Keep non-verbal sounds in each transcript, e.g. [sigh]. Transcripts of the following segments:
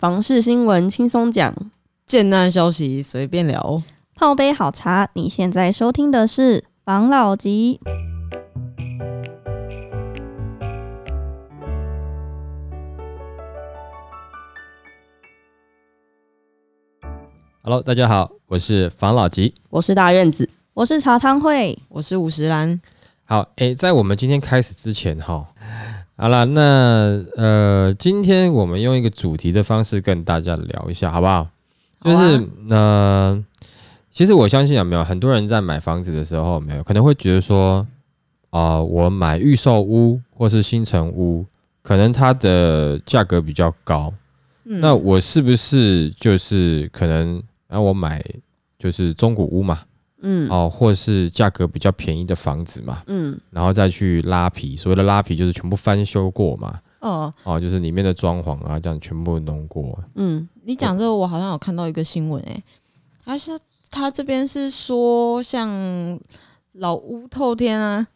房事新闻轻松讲，贱难消息随便聊。泡杯好茶。你现在收听的是房老吉。Hello，大家好，我是房老吉。我是大院子，我是茶汤会。我是五十兰，好，诶，在我们今天开始之前哈，好了，那呃，今天我们用一个主题的方式跟大家聊一下，好不好？就是呃，其实我相信有没有很多人在买房子的时候，没有可能会觉得说，啊、我买预售屋或是新城屋，可能它的价格比较高，嗯。那我是不是就是可能，然后我买就是中古屋嘛，嗯。哦，或是价格比较便宜的房子嘛，嗯。然后再去拉皮，所谓的拉皮就是全部翻修过嘛，哦，哦，就是里面的装潢啊，这样全部弄过。嗯，你讲这个，我好像有看到一个新闻，哎，他是他这边是说，像老屋透天啊，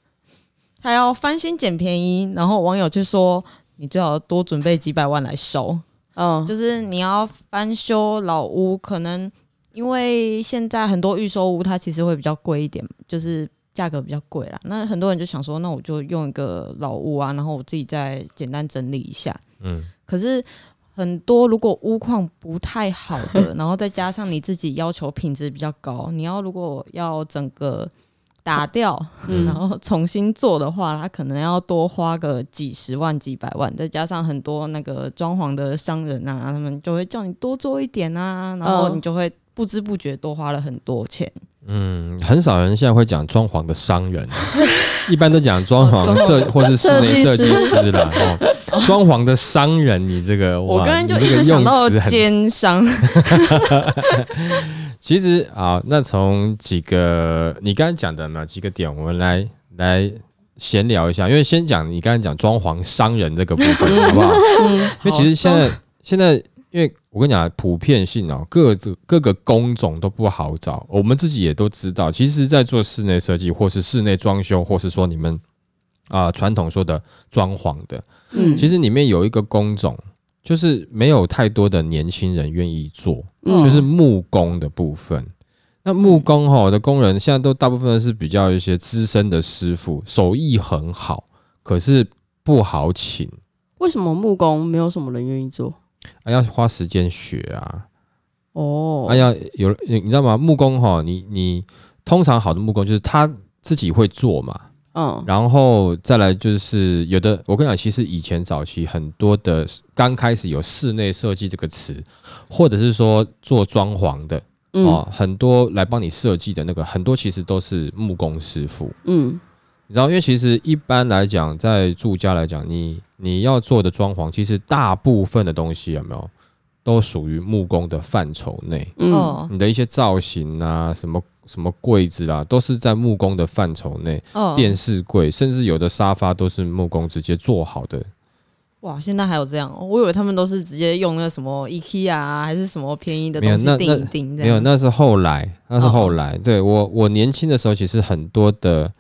他要翻新捡便宜，然后网友就说，你最好多准备几百万来收，哦，就是你要翻修老屋，可能因为现在很多预售屋它其实会比较贵一点，就是价格比较贵啦。那很多人就想说，那我就用一个老屋啊，然后我自己再简单整理一下。嗯，可是很多如果屋况不太好的，然后再加上你自己要求品质比较高，你要如果要整个打掉，嗯然后重新做的话，它可能要多花个几十万、几百万，再加上很多那个装潢的商人啊，他们就会叫你多做一点啊，然后嗯你就会不知不觉多花了很多钱。嗯，很少人现在会讲装潢的商人，[laughs] 一般都讲装潢设或是室内设设计师计师啦。哦，装潢的商人，你这个 [laughs] 哇我刚刚就你这个一直想到奸商，[laughs] 其实啊，那从几个你刚才讲的哪几个点，我们来来闲聊一下。因为先讲你刚才讲装潢商人这个部分，好不好？嗯因为其实现在现在，因为我跟你讲，普遍性哦，各个各个工种都不好找。我们自己也都知道，其实，在做室内设计，或是室内装修，或是说你们啊传统说的装潢的，嗯其实里面有一个工种，就是没有太多的年轻人愿意做，嗯就是木工的部分。那木工哈的工人，现在都大部分是比较一些资深的师傅，手艺很好，可是不好请，为什么木工没有什么人愿意做？啊、要花时间学啊，哦，啊要有你知道吗？木工哈，你你通常好的木工就是他自己会做嘛，嗯。然后再来就是有的，我跟你讲，其实以前早期很多的刚开始有室内设计这个词，或者是说做装潢的、嗯。哦，很多来帮你设计的那个，很多其实都是木工师傅。嗯你知道，因为其实一般来讲，在住家来讲，你你要做的装潢，其实大部分的东西有没有都属于木工的范畴内。嗯哦你的一些造型啊，什么什么柜子啊，都是在木工的范畴内。哦电视柜，甚至有的沙发都是木工直接做好的。哇，现在还有这样、哦，我以为他们都是直接用那个什么 IKEA 啊，还是什么便宜的没有那东西订一订没有，那是后来，那是哦后来。对我，我年轻的时候，其实很多的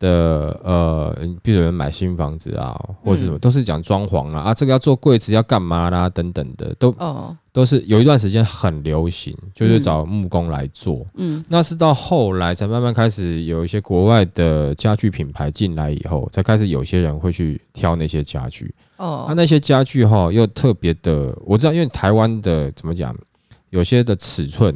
的呃，比如有人买新房子啊，或者是什么，嗯都是讲装潢啊，啊，这个要做柜子要干嘛啦，等等的，都哦，都是有一段时间很流行，就是嗯找木工来做。嗯那是到后来才慢慢开始有一些国外的家具品牌进来以后，才开始有些人会去挑那些家具。哦，它、那些家具哈又特别的，我知道，因为台湾的怎么讲，有些的尺寸，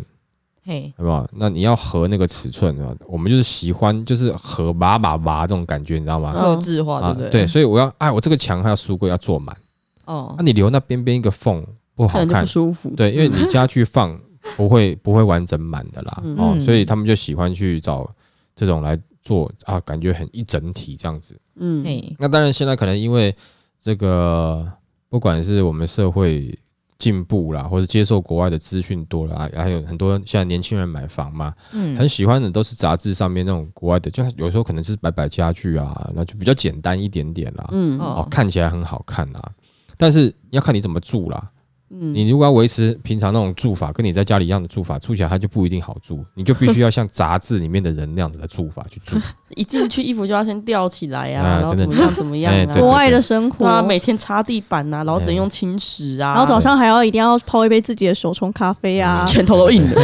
嘿，好不好？那你要合那个尺寸啊，我们就是喜欢就是合拔拔拔这种感觉，你知道吗？克制化，对啊不对？，对，所以我要哎，我这个墙还要书柜要做满，哦那、，你留那边边一个缝不好看看不，舒服。对，因为你家具放 [laughs] 不会不会完整满的啦，嗯哦，嗯所以他们就喜欢去找这种来做啊，感觉很一整体这样子。嗯嘿，那当然，现在可能因为这个，不管是我们社会进步啦，或者接受国外的资讯多了，啊还有很多现在年轻人买房嘛，嗯，很喜欢的都是杂志上面那种国外的，就有时候可能是摆摆家具啊，那就比较简单一点点啦，嗯。哦哦，看起来很好看啊，但是要看你怎么住啦。嗯，你如果要维持平常那种住法，跟你在家里一样的住法，住起来它就不一定好住，你就必须要像杂志里面的人那样子的住法去住。[laughs] 一进去衣服就要先吊起来啊，啊 [laughs] 然后怎么样怎么样啊，哎对国外的生活对，啊，每天擦地板啊，然后只能哎用轻食啊，然后早上还要一定要泡一杯自己的手冲咖啡啊。[laughs] 拳头都硬的，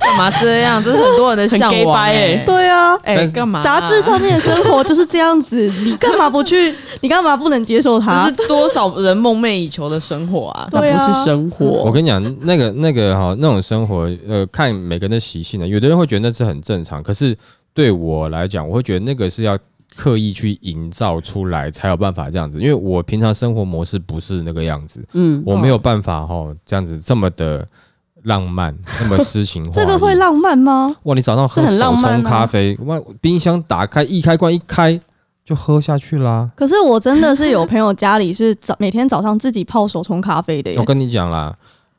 干嘛这样？这是很多人的很向往哎、欸对啊，哎、干嘛、杂志上面的生活就是这样子，你干嘛不去？你干嘛不能接受这它是？多少人梦寐以求的生活啊！那不是生活。我跟你讲，那个那个哈，那种生活，呃，看每个人的习性呢，有的人会觉得那是很正常，可是对我来讲，我会觉得那个是要刻意去营造出来才有办法这样子，因为我平常生活模式不是那个样子，嗯，我没有办法哈这样子这么的浪漫，那么诗情画意。这个会浪漫吗？哇！你早上喝手冲咖啡，哇，冰箱打开一开关一开就喝下去啦。可是我真的是有朋友家里是早每天早上自己泡手冲咖啡的耶我。跟你讲啦，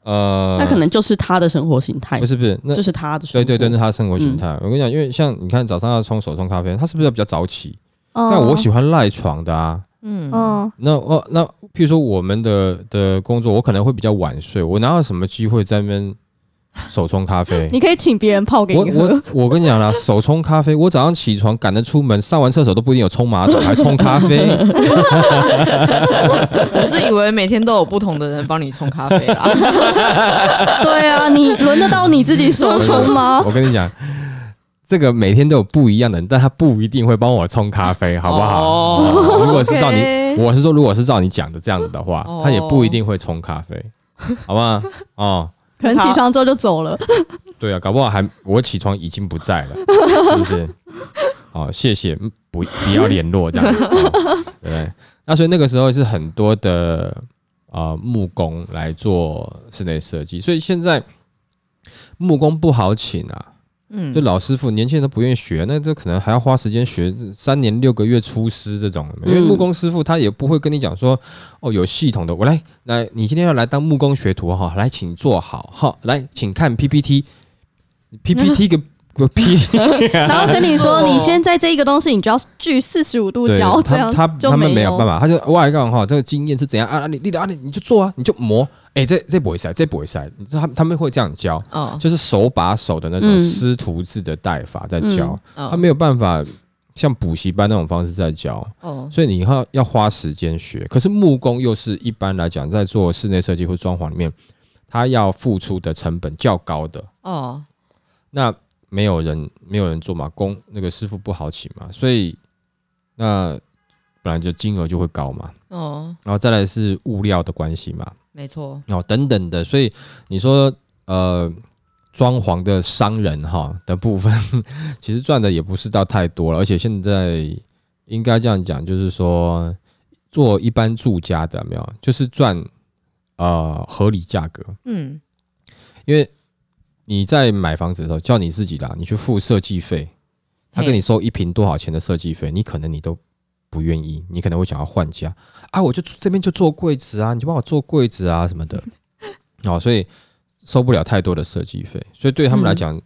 呃，那可能就是他的生活形态不，是不是，那就是他的生活。对对对，那是他的生活形嗯态。我跟你讲，因为像你看早上要冲手冲咖啡，他是不是要比较早起？嗯但我喜欢赖床的啊。嗯嗯，那哦，那譬如说我们的的工作，我可能会比较晚睡，我哪有什么机会在那边手冲咖啡？[laughs] 你可以请别人泡给我你喝。我我跟你讲啦，手冲咖啡，我早上起床赶着出门，上完厕所都不一定有冲马桶，[laughs] 还冲咖啡。[laughs] 我是以为每天都有不同的人帮你冲咖啡啦。对啊，你轮得到你自己手冲吗？我跟你讲，这个每天都有不一样的人，但他不一定会帮我冲咖啡，好不好？哦如果是照你 OK 我是说，如果是照你讲的这样子的话，哦他也不一定会冲咖啡，好不好？哦，可能起床之后就走了。[laughs] 对啊，搞不好还我起床已经不在了，[laughs] 是不是？好，谢谢，嗯不不要联络这样子，[laughs] 哦对？那所以那个时候是很多的呃木工来做室内设计，所以现在木工不好请啊，嗯。就老师傅，年轻人都不愿意学，那这可能还要花时间学三年六个月出师这种，因为嗯。木工师傅他也不会跟你讲说，哦，有系统的，我来，来，你今天要来当木工学徒哈，来，请坐好哈，来，请看 PPT，PPT 个个屁，[laughs] 然后跟你说，你现在这一个东西，你就要锯四十五度对，角，这样他他他们没没有办法，他就我来讲哈，这个经验是怎样啊？啊你你的啊，你你就做啊，你就磨，哎，这这不会塞，这不会塞，你知道他他们会这样教，哦就是手把手的那种嗯师徒制的带法在教。哦他没有办法像补习班那种方式在教，哦所以你要要花时间学。可是木工又是一般来讲，在做室内设计或装潢里面，他要付出的成本较高的。哦那没有人没有人做嘛，工那个师傅不好请嘛，所以那本来就金额就会高嘛。哦，然后再来是物料的关系嘛，没错，哦等等的，所以你说呃。装潢的商人哈的部分，[laughs] 其实赚的也不是到太多了，而且现在应该这样讲，就是说做一般住家的有没有，就是赚呃合理价格，嗯。因为你在买房子的时候，叫你自己啦，你去付设计费，他跟你收一平多少钱的设计费，你可能你都不愿意，你可能会想要换家。啊，我就这边就做柜子啊，你就帮我做柜子啊什么的，哦，所以收不了太多的设计费，所以对他们来讲，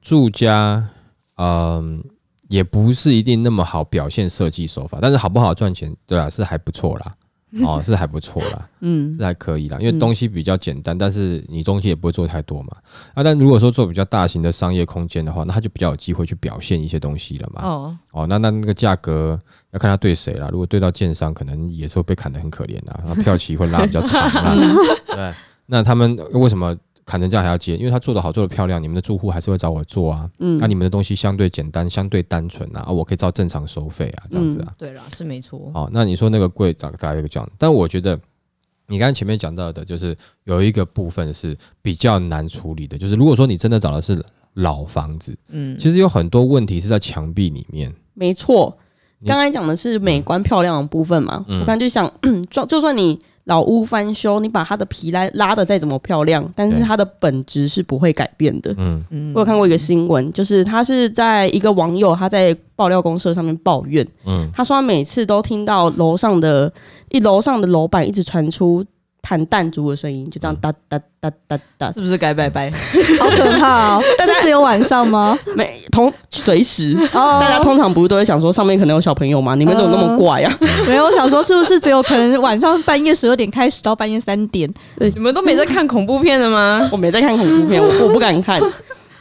住家嗯、也不是一定那么好表现设计手法，但是好不好赚钱，对啊，是还不错啦，哦，是还不错啦。嗯是还可以啦，因为嗯东西比较简单，但是你东西也不会做太多嘛。啊，但如果说做比较大型的商业空间的话，那它就比较有机会去表现一些东西了嘛。哦哦，那那那个价格要看他对谁啦。如果对到建商，可能也是会被砍得很可怜的，然后票期会拉比较长啦。[laughs] 对，那他们为什么砍成这样还要接？因为他做的好，做的漂亮，你们的住户还是会找我做啊。嗯那、你们的东西相对简单，相对单纯啊，啊，我可以照正常收费啊，这样子啊。对啦，是没错，哦，那你说那个贵，大大概一个这样，但我觉得你刚才前面讲到的，就是有一个部分是比较难处理的，就是如果说你真的找的是老房子，嗯，其实有很多问题是在墙壁里面。没错。你刚才讲的是美观漂亮的部分嘛，嗯我刚才就想，就 [clears throat] 就算你老屋翻修，你把它的皮拉拉的再怎么漂亮，但是它的本质是不会改变的。嗯。嗯。我有看过一个新闻，就是他是在一个网友他在爆料公社上面抱怨，嗯。他说他每次都听到楼上的一楼上的楼板一直传出弹弹珠的声音，就这样哒哒哒哒哒，是不是该拜拜？[laughs] 好可怕哦！[laughs] 是只有晚上吗？没同随时。哦，大家通常不是都会想说上面可能有小朋友吗？你们怎么那么怪啊？没有，我想说是不是只有可能晚上半夜十二点开始到半夜三点？你们都没在看恐怖片的吗？[laughs] 我没在看恐怖片，我我不敢看。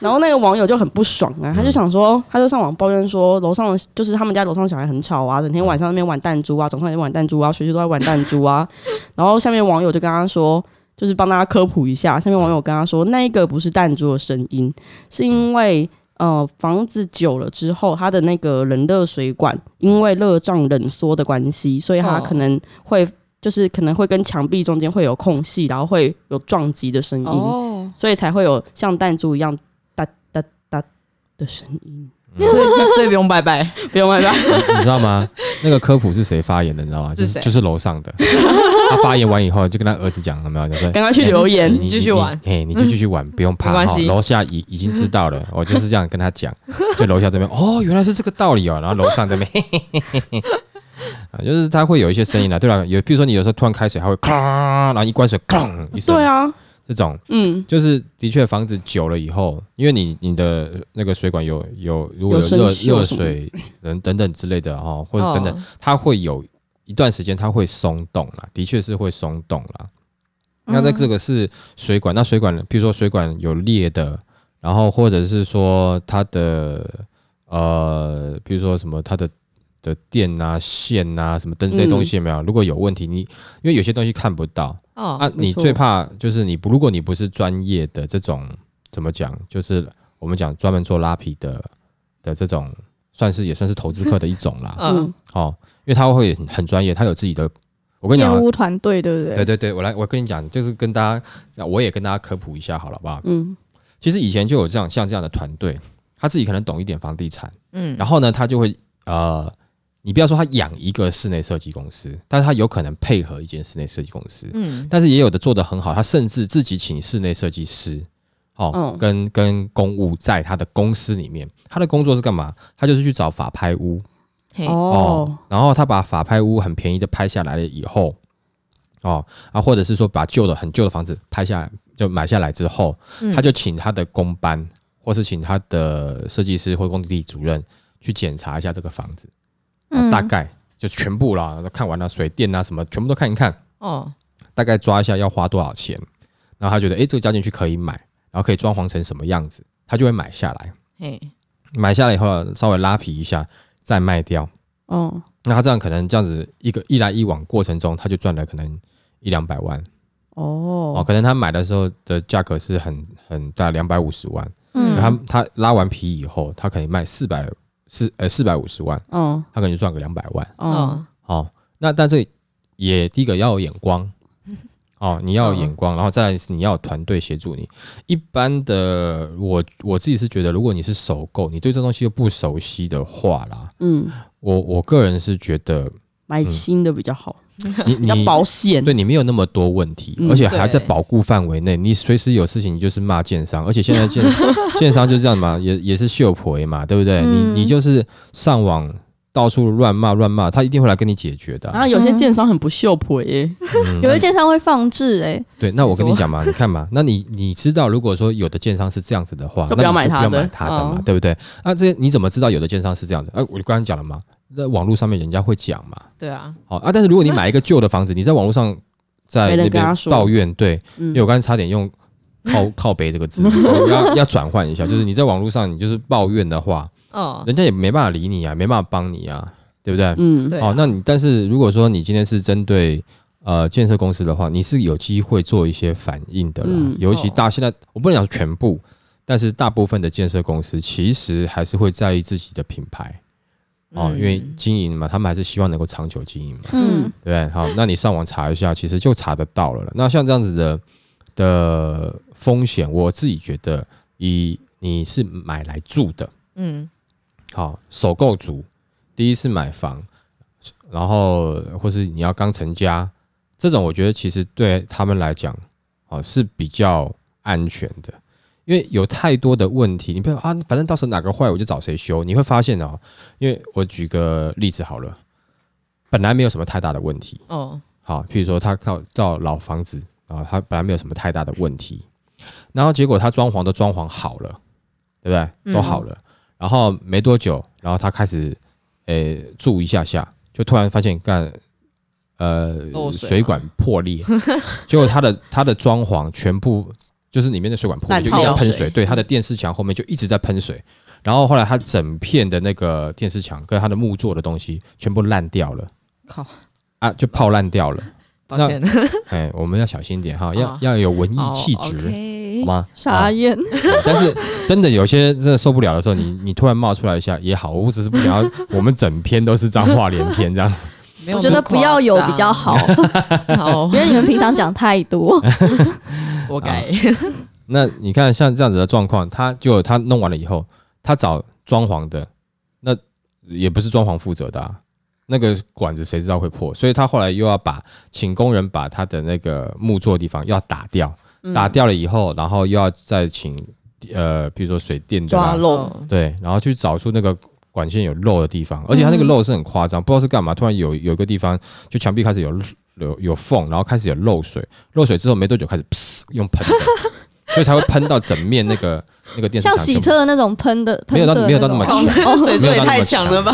然后那个网友就很不爽啊，他就想说，他就上网抱怨说，楼上就是他们家楼上小孩很吵啊，整天晚上那边玩弹珠啊，早上也玩弹珠啊，学习都在玩弹珠啊。[laughs] 然后下面网友就跟他说，就是帮大家科普一下，下面网友跟他说，那一个不是弹珠的声音，是因为呃房子久了之后，它的那个冷热水管因为热胀冷缩的关系，所以它哦可能会。就是可能会跟墙壁中间会有空隙，然后会有撞击的声音。哦，所以才会有像弹珠一样的声音。所以所以不用拜拜。不用拜拜，你知道吗？那个科普是谁发言的？你知道吗？就是是谁就是楼上的。他发言完以后，就跟他儿子讲有没有？赶快去留言哎你继续玩你哎，你就继续玩，不用怕哈。没关系楼下已已经知道了，[laughs] 我就是这样跟他讲。就楼下这边，哦，原来是这个道理哦。然后楼上这边，啊，[laughs] 就是他会有一些声音的，对吧？有，比如说你有时候突然开水，它会咔，[coughs] 然后一关水，哐 [coughs] 一声，对，啊，这种。嗯，就是的确房子久了以后，因为你你的那个水管有有如果有热热水等等等之类的哈，或者等等，哦。它会有一段时间它会松动啦，的确是会松动啦。那那这个是水管，那水管，譬如说水管有裂的，然后或者是说它的呃，比如说什么它的的电啊、线啊、什么灯这些东西有没有？如果有问题，你因为有些东西看不到哦啊，你最怕就是你不，如果你不是专业的这种怎么讲，就是我们讲专门做拉皮的的这种，算是也算是投资客的一种啦。[laughs] 嗯嗯，哦，因为他会很很专业，他有自己的。我跟你讲啊，业务团队对不对？对对对，我来，我跟你讲，就是跟大家，我也跟大家科普一下好了，好不好？嗯，其实以前就有这样像这样的团队，他自己可能懂一点房地产，嗯，然后呢，他就会呃，你不要说他养一个室内设计公司，但是他有可能配合一间室内设计公司，嗯。但是也有的做得很好，他甚至自己请室内设计师，哦，嗯。跟跟公务在他的公司里面，他的工作是干嘛？他就是去找法拍屋，嘿，哦，然后他把法拍屋很便宜的拍下来了以后，哦啊，或者是说把旧的很旧的房子拍下来就买下来之后，嗯他就请他的工班，或是请他的设计师或工地主任去检查一下这个房子，啊嗯。大概就全部啦，都看完了，水电啊什么全部都看一看，哦，大概抓一下要花多少钱，然后他觉得诶这个加进去可以买，然后可以装潢成什么样子，他就会买下来。嘿，买下来以后稍微拉皮一下再卖掉，哦，那他这样可能这样子一个一来一往过程中，他就赚了可能一两百万。哦，哦，可能他买的时候的价格是很很大两百五十万，嗯。他他拉完皮以后，他可以卖四百四呃四百五十万，嗯，他可能就赚个两百万哦，哦，哦。那但是也第一个要有眼光 [laughs] 哦，你要有眼光，然后再来是你要有团队协助你。一般的我我自己是觉得，如果你是首购，你对这东西又不熟悉的话啦，嗯，我我个人是觉得买新的比较好，[laughs] 你你保险。对你没有那么多问题，嗯而且还在保护范围内，你随时有事情你就是骂建商，而且现在建 [laughs] 建商就这样嘛，也也是秀婆嘛，对不对？嗯你你就是上网到处乱骂乱骂，他一定会来跟你解决的啊、然后有些建商很不秀婆耶，[laughs] 嗯有些建商会放置哎，对，那我跟你讲嘛，你看嘛，那你你知道，如果说有的建商是这样子的话，就不要那就买他的不要买他的嘛，嗯对不对？那这你怎么知道有的建商是这样子？哎、我就刚刚讲了嘛，在网络上面人家会讲嘛，对啊，好啊，但是如果你买一个旧的房子，你在网络上在那边抱怨，对，嗯。因为我刚才差点用靠 [laughs] 靠背这个字，我要要转换一下，[laughs] 就是你在网络上你就是抱怨的话，哦，人家也没办法理你啊，没办法帮你啊，对不对？嗯，对啊。哦，那你但是如果说你今天是针对呃建设公司的话，你是有机会做一些反应的啦，嗯尤其大现在我不能讲全部，但是大部分的建设公司其实还是会在意自己的品牌。哦，嗯因为经营嘛，他们还是希望能够长久经营嘛。嗯对不对？好，那你上网查一下，其实就查得到了了。那像这样子的的风险，我自己觉得，以你是买来住的，嗯好，首购族，第一次买房，然后或是你要刚成家，这种我觉得其实对他们来讲，哦是比较安全的。因为有太多的问题，你不要啊，反正到时候哪个坏我就找谁修。你会发现哦，因为我举个例子好了，本来没有什么太大的问题，哦，好，譬如说他到到老房子啊，他本来没有什么太大的问题，然后结果他装潢都装潢好了，对不对？嗯。都好了，然后没多久，然后他开始诶、住一下下，就突然发现干呃水水管破裂，结果他的他的装潢全部就是里面的水管破了，就一直在喷水，对，它的电视墙后面就一直在喷水，然后后来它整片的那个电视墙跟它的木做的东西全部烂掉了靠，啊，就泡烂掉了。抱歉，哎，我们要小心一点哈，要啊要有文艺气质好吗？傻眼，[laughs] 但是真的有些真的受不了的时候，你你突然冒出来一下也好，我只是不想要 [laughs] 我们整篇都是脏话连篇这样。[laughs] 我觉得不要有比较。好因，为你们平常讲太多。我改。[laughs] 那你看像这样子的状况，他就他弄完了以后，他找装潢的，那也不是装潢负责的啊。那个管子谁知道会破，所以他后来又要把请工人把他的那个木座的地方要打掉，嗯。打掉了以后，然后又要再请呃，比如说水电的啦，抓漏，对，然后去找出那个管线有漏的地方，而且它那个漏是很夸张，不知道是干嘛，突然有有一个地方就墙壁开始有有有缝，然后开始有漏水，漏水之后没多久开始噗用喷的，所以才会喷到整面那个那个电视像墙全部洗车的那种喷的，没有到没有到那么强哦水柱也太强了吧？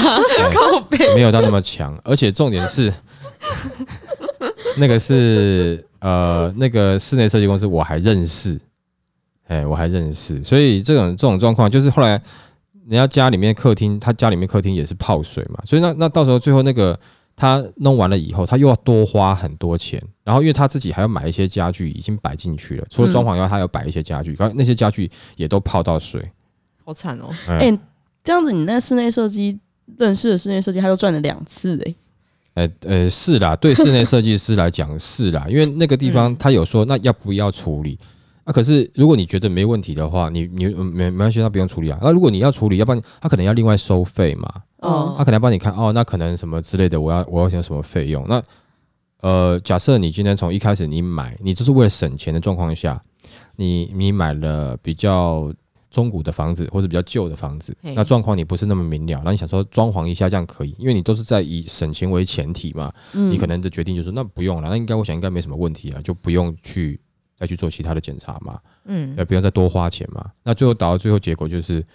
靠背。没有到那么强，而且重点是那个是呃那个室内设计公司我还认识，哎我还认识，所以这种这种状况就是后来人家家里面客厅，他家里面客厅也是泡水嘛，所以那那到时候最后那个他弄完了以后，他又要多花很多钱，然后因为他自己还要买一些家具已经摆进去了，除了装潢以外，他还要摆一些家具，然后那些家具也都泡到水，好惨哦！哎、哎这样子你那室内设计认识的室内设计，他又赚了两次哎、呃呃，是啦，对室内设计师来讲是啦，因为那个地方嗯他有说那要不要处理啊？可是如果你觉得没问题的话，你你呃没没关系，那不用处理啊。那如果你要处理，要不然他可能要另外收费嘛，哦他可能要帮你看哦，那可能什么之类的，我要我要想什么费用？那呃，假设你今天从一开始你买，你就是为了省钱的状况下，你你买了比较中古的房子或者比较旧的房子，那状况你不是那么明了，那你想说装潢一下这样可以，因为你都是在以省钱为前提嘛，嗯你可能的决定就是那不用了，那应该我想应该没什么问题啊，就不用去再去做其他的检查嘛，嗯也，不用再多花钱嘛。那最后导到最后结果就是，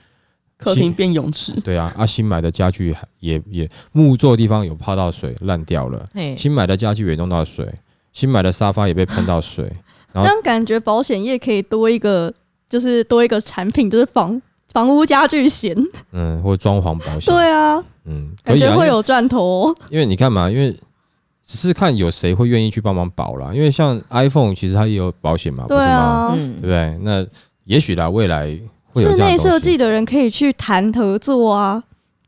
客厅变泳池，对啊，啊新买的家具也也木做的地方有泡到水烂掉了，新买的家具也弄到水，新买的沙发也被喷到水，[laughs] 然后这样感觉保险业可以多一个，就是多一个产品，就是房房屋家具险。嗯，或者装潢保险，对啊，嗯，可感以啊，觉会有赚头哦。因为你看嘛，因为只是看有谁会愿意去帮忙保啦，因为像 iPhone 其实它也有保险嘛，不对是吗？对不对？那也许啦，未来室内设计的人可以去谈合作啊。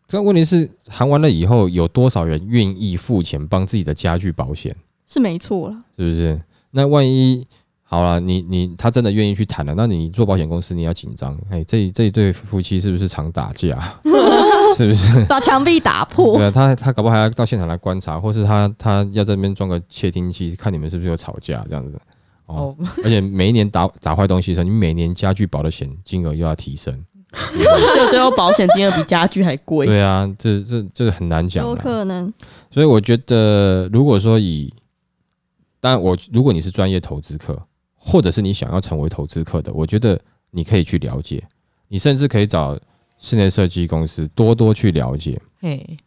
这个问题是谈完了以后，有多少人愿意付钱帮自己的家具保险？是没错了，是不是？那万一好了，你你他真的愿意去谈了，那你做保险公司你要紧张，哎，这这一对夫妻是不是常打架？[laughs] 是不是？把墙壁打破对。啊，他他搞不好还要到现场来观察，或是他他要在那边装个窃听器，看你们是不是有吵架这样子。哦，哦，而且每一年打打坏东西的时候，你每年家具保的险金额又要提升。[laughs] 就最后保险金额比家具还贵。对啊，这这这个很难讲有。可能，所以我觉得，如果说以，当然我如果你是专业投资客，或者是你想要成为投资客的，我觉得你可以去了解，你甚至可以找室内设计公司多多去了解嘿，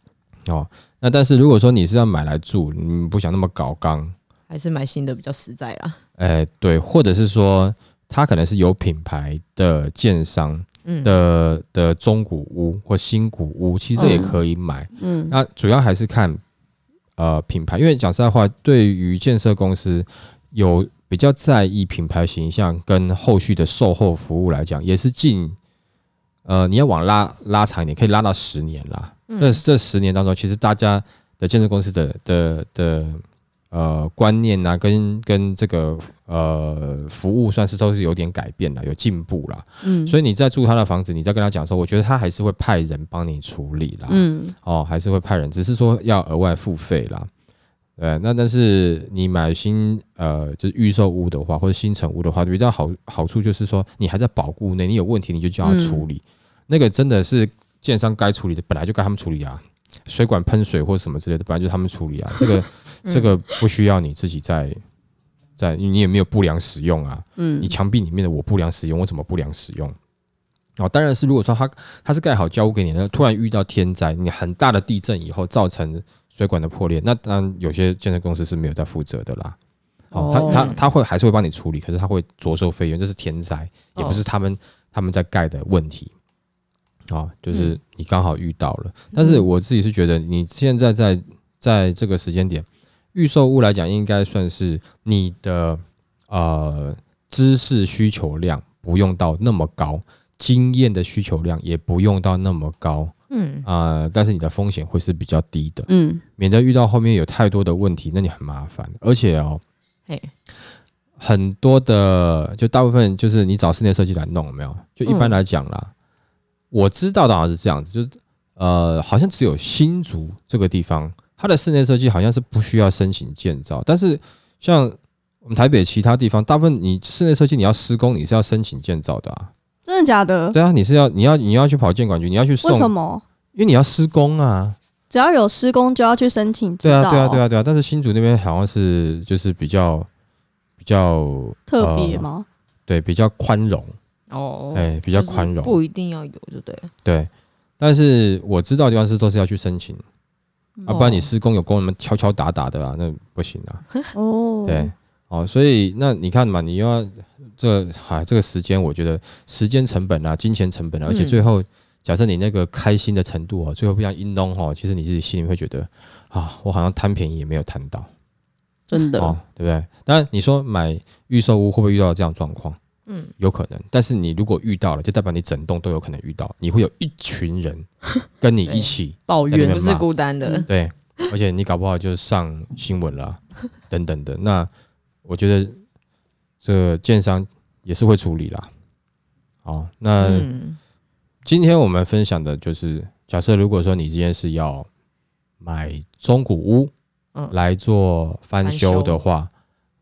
哦。那但是如果说你是要买来住，你不想那么搞刚，还是买新的比较实在啦。哎，对，或者是说它可能是有品牌的建商嗯，的的中古屋或新古屋，其实这也可以买。嗯，那主要还是看呃品牌，因为讲实在话，对于建设公司有比较在意品牌形象跟后续的售后服务来讲，也是近呃你要往拉拉长一点，可以拉到十年啦。这这十年当中，其实大家的建设公司的的的呃观念啊，跟跟这个呃服务算是都是有点改变了，有进步了。嗯，所以你在住他的房子，你在跟他讲说，我觉得他还是会派人帮你处理啦。嗯，哦，还是会派人，只是说要额外付费啦。对，那但是你买新呃就是预售屋的话，或者新城屋的话，比较好好处就是说，你还在保固内，你有问题你就叫他处理，那个真的是建商该处理的，本来就该他们处理啊。水管喷水或什么之类的，本来就他们处理啊。这个这个不需要你自己在在，你也没有不良使用啊。嗯你墙壁里面的我不良使用，我怎么不良使用？哦，当然是如果说它它是盖好交屋给你的，突然遇到天灾，你很大的地震以后造成水管的破裂，那当然有些建设公司是没有在负责的啦。哦，哦他他他会还是会帮你处理，可是他会着收费用，这是天灾，也不是他们他们在盖的问题。啊、就是你刚好遇到了，但是我自己是觉得你现在在在这个时间点，预售屋来讲，应该算是你的呃知识需求量不用到那么高，经验的需求量也不用到那么高嗯，啊、但是你的风险会是比较低的，嗯。免得遇到后面有太多的问题，那你很麻烦。而且哦，嘿，很多的就大部分就是你找室内设计来弄，有没有？就一般来讲啦，我知道的好像是这样子，就是呃，好像只有新竹这个地方，它的室内设计好像是不需要申请建造，但是像我们台北其他地方，大部分你室内设计你要施工，你是要申请建造的啊。真的假的？对啊，你是要你要你要去跑建管局，你要去送为，什么？因为你要施工啊。只要有施工就要去申请执对啊，对啊，对啊，对啊。但是新竹那边好像是就是比较比较特别呃吗？对比较宽容，哦，哎、比较就是宽容。不一定要有，就对了。对，但是我知道的地方是都是要去申请，啊，不然你哦施工有工人们敲敲打打的啊，那不行啊。哦，对，哦，所以那你看嘛，你又要这啊这个时间，我觉得时间成本啊，金钱成本啊，而且嗯。最后假设你那个开心的程度哦，最后不像阴弄哦，其实你自己心里会觉得啊，我好像贪便宜也没有贪到。真的。哦，对不对？当然你说买预售屋会不会遇到这样状况？嗯，有可能，但是你如果遇到了，就代表你整栋都有可能遇到，你会有一群人 [laughs] 跟你一起抱怨不是孤单的。对，而且你搞不好就上新闻了啊、等等的。那我觉得这个建商也是会处理啦。好，那嗯，今天我们分享的就是，假设如果说你今天是要买中古屋，嗯来做翻修的话，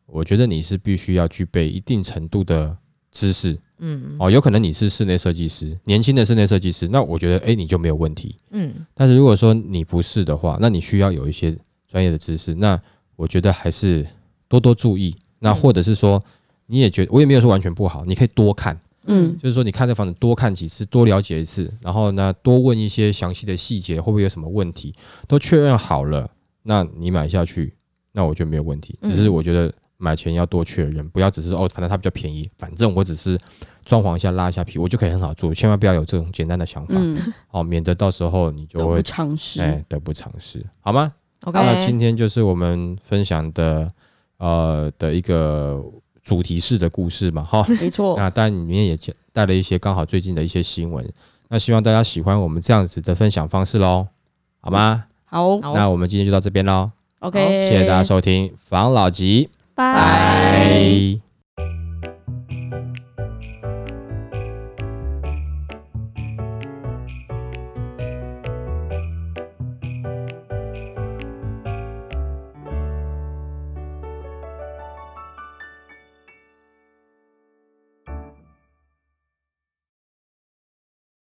我觉得你是必须要具备一定程度的知识嗯哦。有可能你是室内设计师，年轻的室内设计师，那我觉得诶你就没有问题。嗯但是如果说你不是的话，那你需要有一些专业的知识。那我觉得还是多多注意。那嗯或者是说，你也觉得我也没有说完全不好，你可以多看，嗯就是说你看这房子多看几次，多了解一次，然后呢多问一些详细的细节，会不会有什么问题，都确认好了，那你买下去，那我觉得没有问题。只是嗯我觉得买前要多确认，不要只是哦，反正它比较便宜，反正我只是装潢一下拉一下皮，我就可以很好做，千万不要有这种简单的想法。嗯，哦，免得到时候你就得不会偿失。哎得不偿失，好吗？，OK，那今天就是我们分享的呃的一个主题式的故事嘛，哈。没错，[laughs] 那当然里面也带了一些刚好最近的一些新闻，那希望大家喜欢我们这样子的分享方式喽，好吗？好好那我们今天就到这边喽，，OK，谢谢大家收听防老吉，拜。拜。